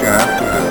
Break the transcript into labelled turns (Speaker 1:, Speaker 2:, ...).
Speaker 1: chapter.